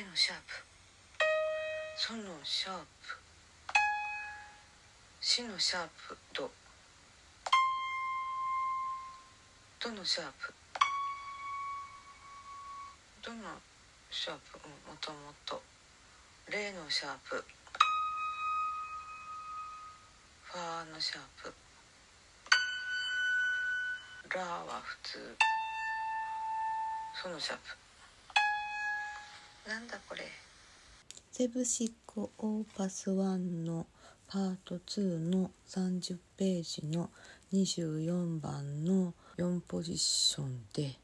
レのシャープ。ソのシャープ。シのシャープドドのシャープ。ドのシャープ。もともと。レのシャープ。ファーのシャープ。ラは普通。ソのシャープ。なんだこれ。セブシックオーパス1のパート2の30ページの24番の4ポジションで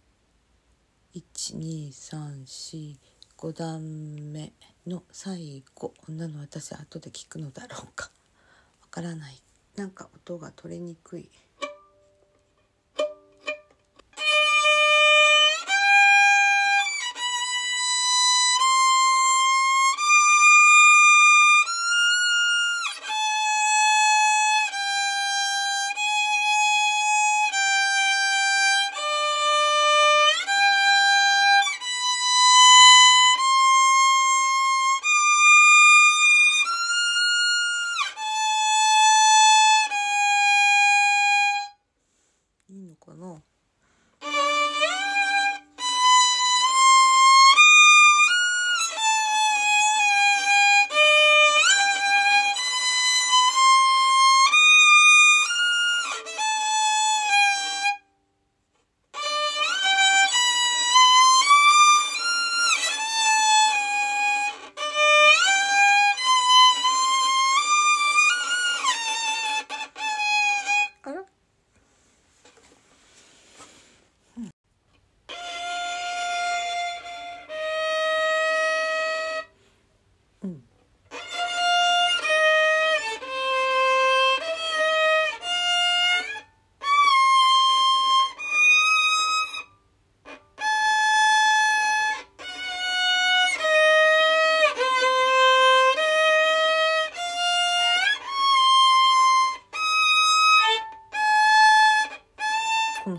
12345段目の最後。こんなの私後で聞くのだろうか。わからない。なんか音が取れにく。い。この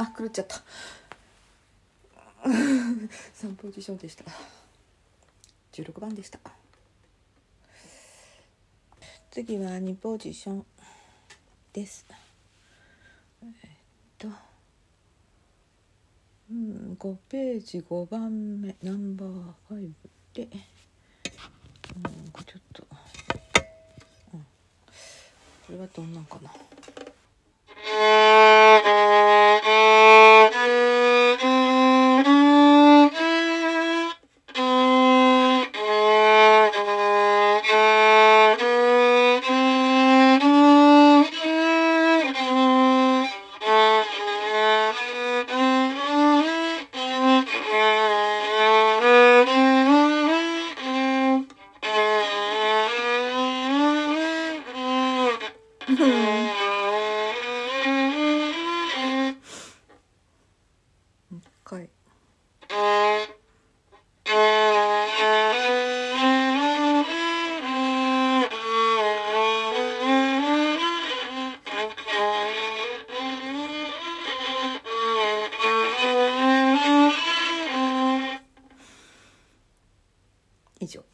あ狂っちゃった。3ポジションでした。16番でした。次は2ポジションです。えっと。うん5ページ5番目。ナンバー5で。うんこれちょっと、うん、これはどんなんかな。もう一回以上。